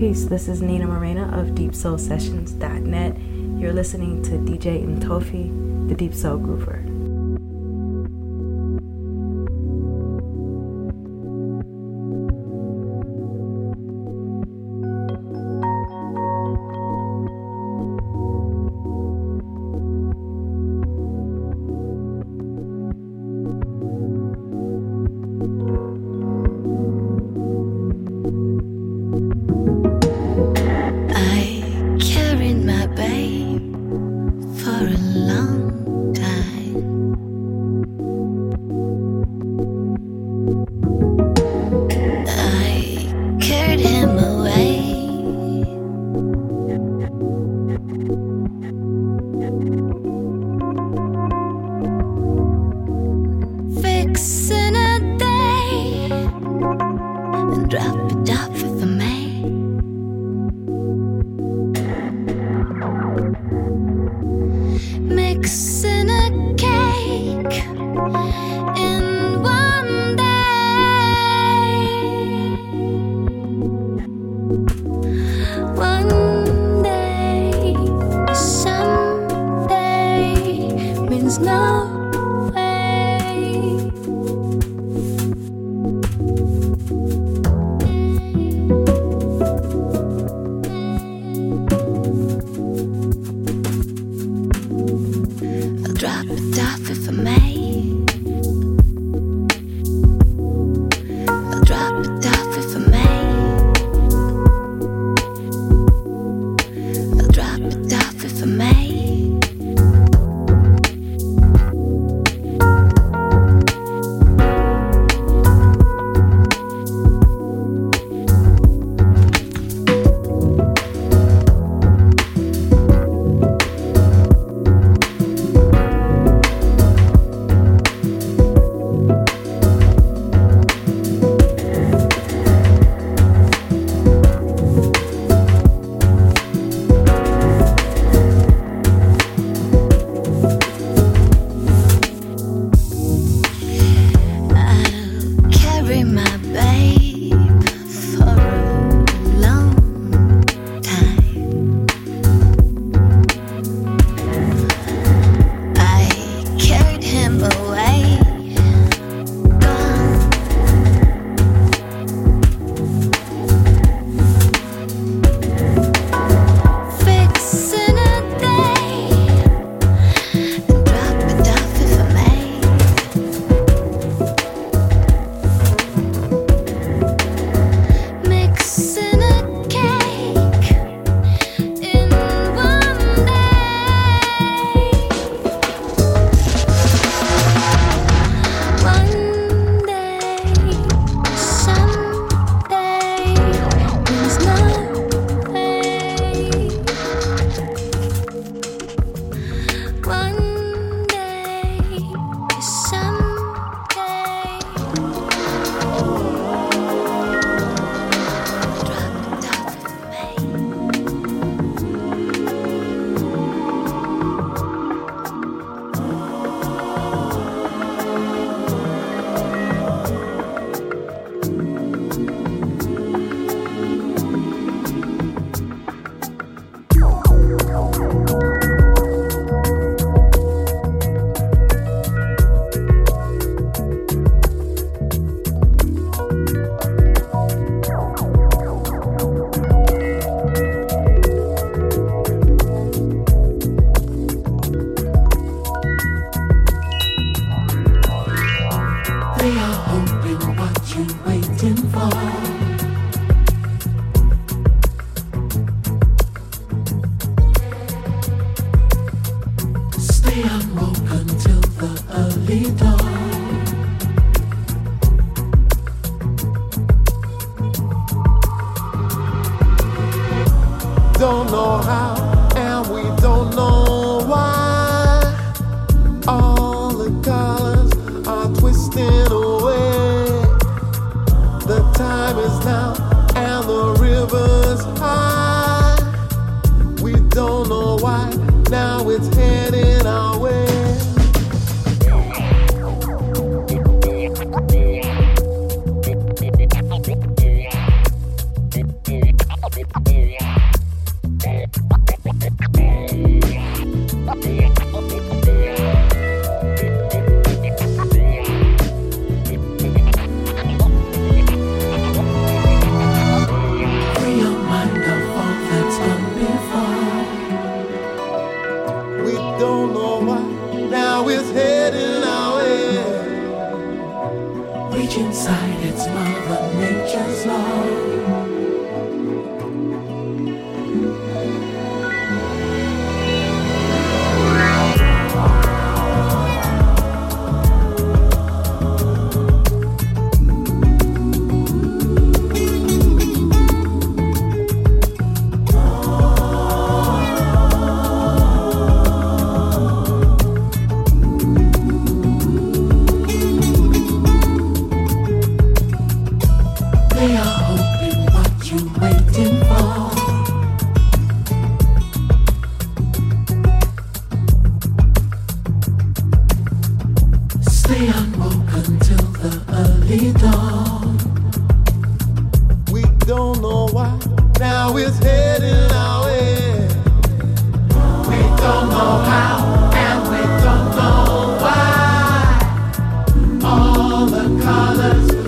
Peace. This is Nina Morena of DeepSoulSessions.net. You're listening to DJ Mtoffy, the Deep Soul Groover. others.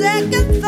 second.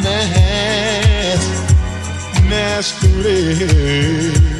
romance masquerade.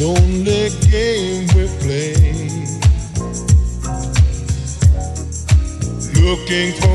lonely game we play. Looking for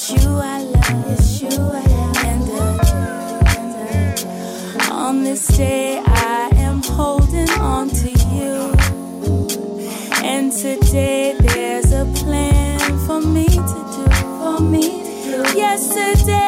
It's you I love. It's you I love. And, uh, on this day, I am holding on to you. And today, there's a plan for me to do. For me to do. Yesterday.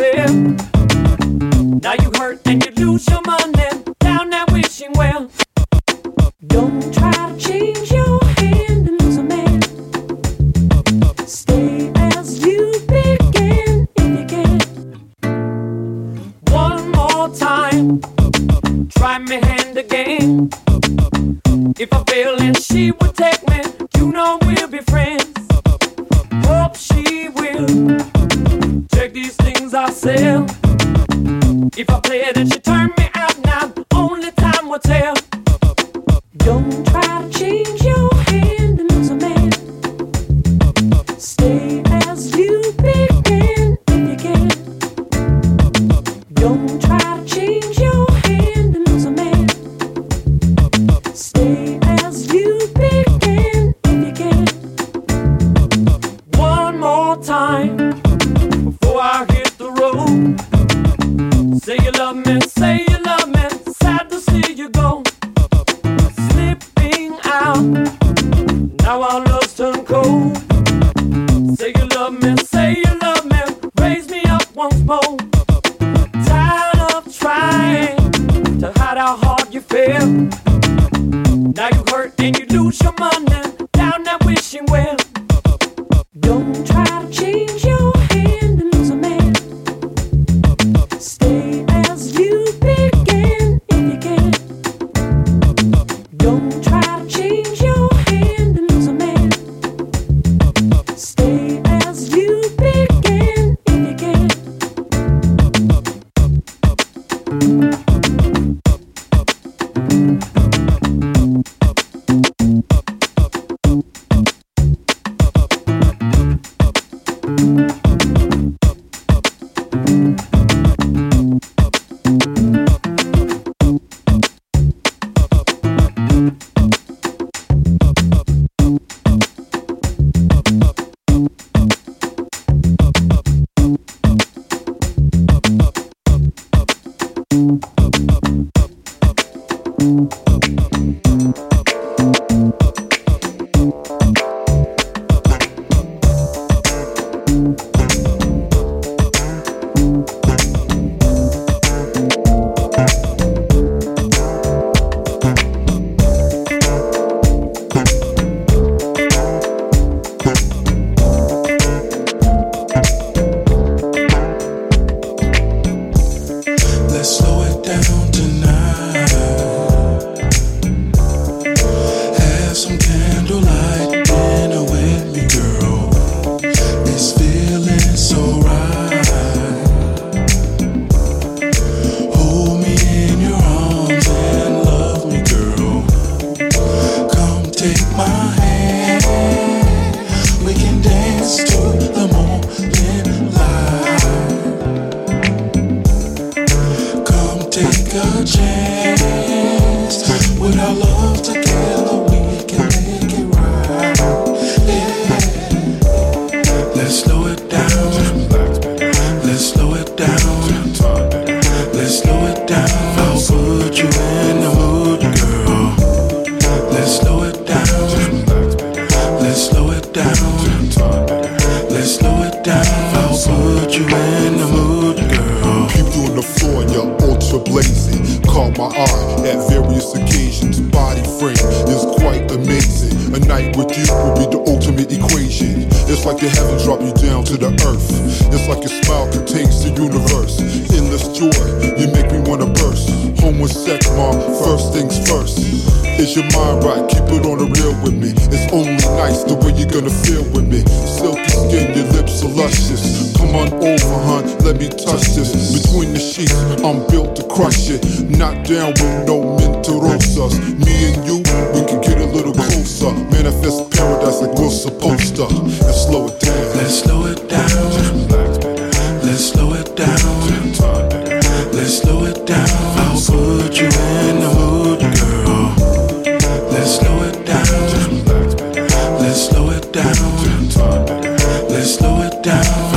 Yeah. Mentirosa's. Me and you, we can get a little closer. Manifest paradise like we're supposed to. Let's slow it down. Let's slow it down. Let's slow it down. Let's slow it down. I'll put you in the mood, girl. Let's slow it down. Let's slow it down. Let's slow it down.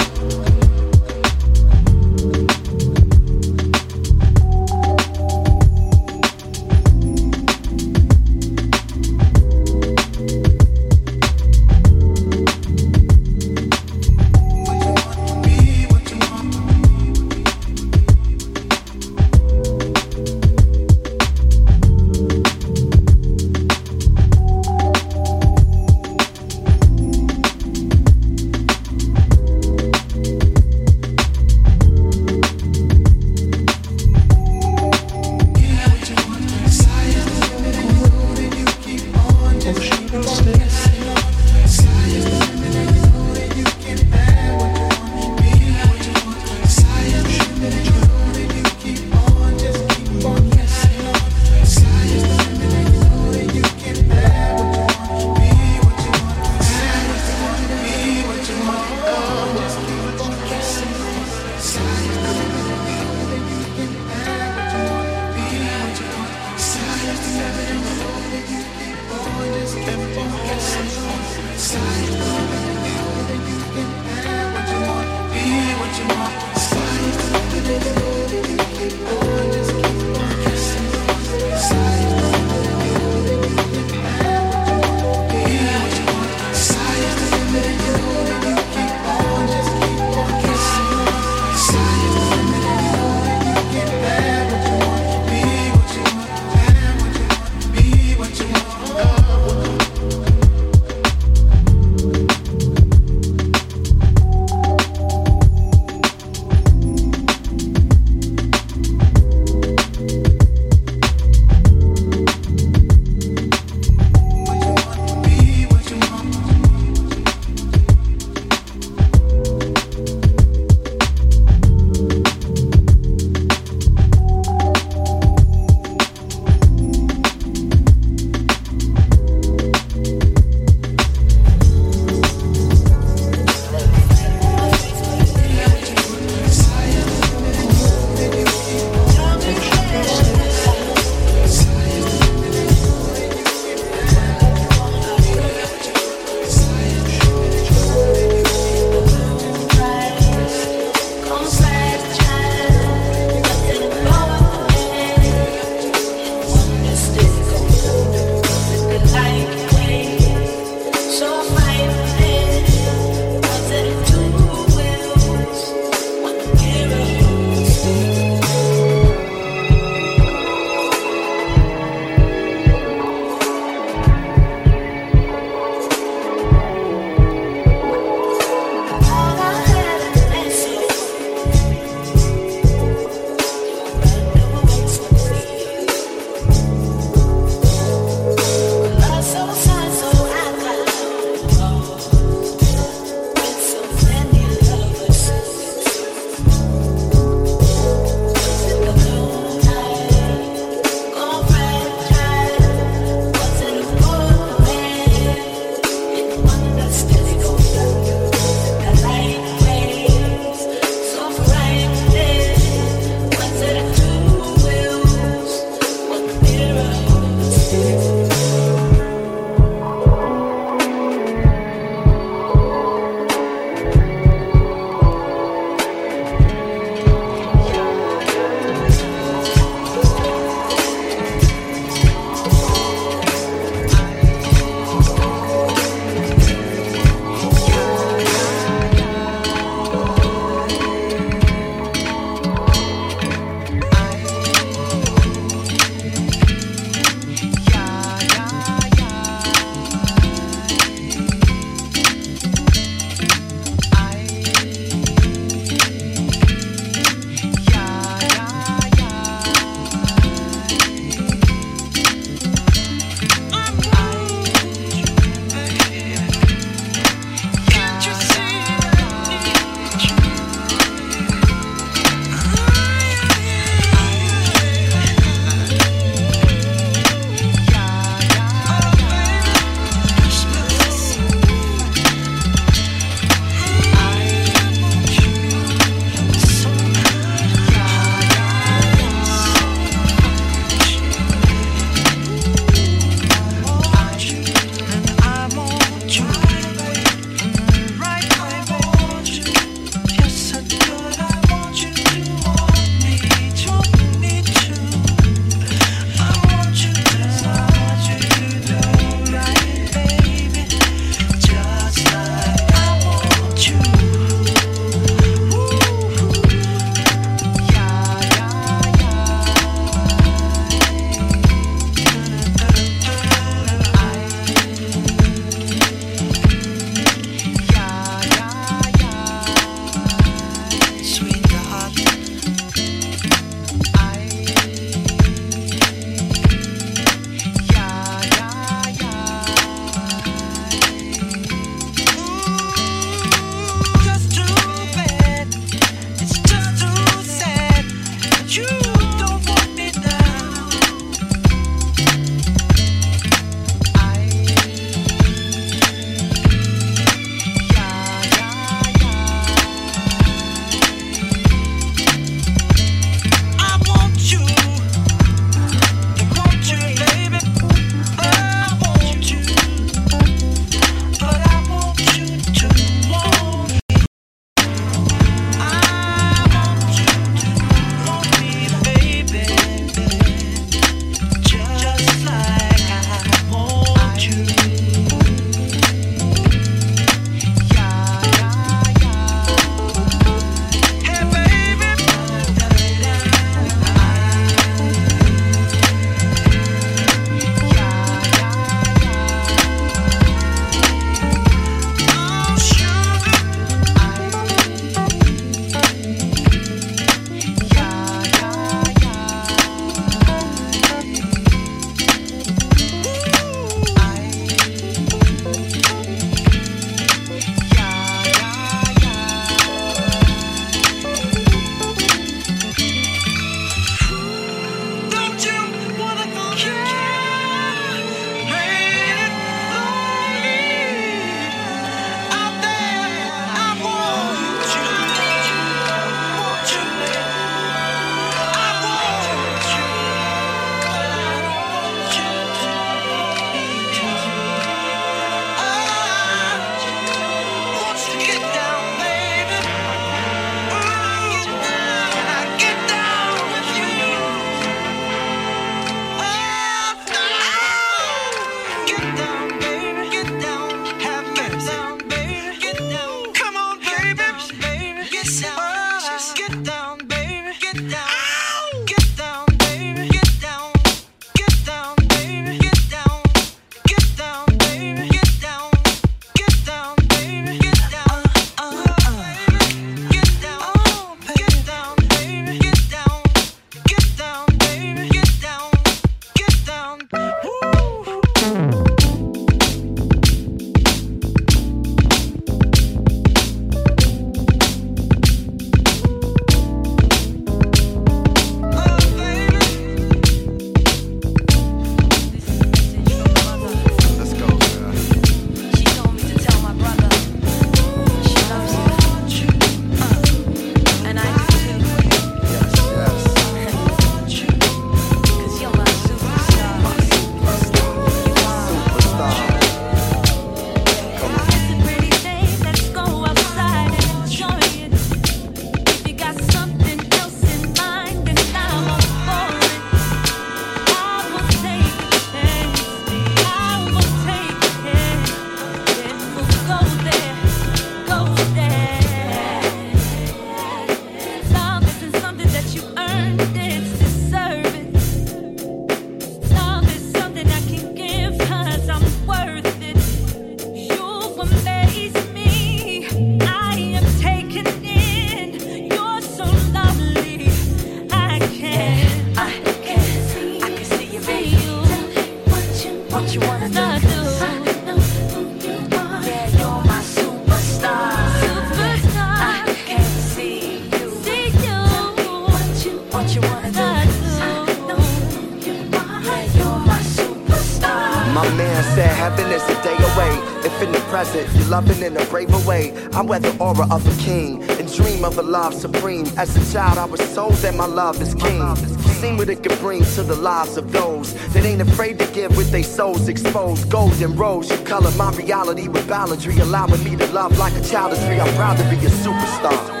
Aura of a king and dream of a love supreme. As a child, I was told that my love is king. Seen what it can bring to the lives of those that ain't afraid to give with their souls exposed. Golden rose, you color my reality with balladry, allowing me to love like a child is free. I'm proud to be a superstar.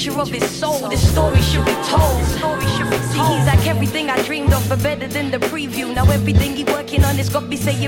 Picture of his soul. This story should be told. Story should be told. See, he's like everything I dreamed of, but better than the preview. Now everything he working on is got me saying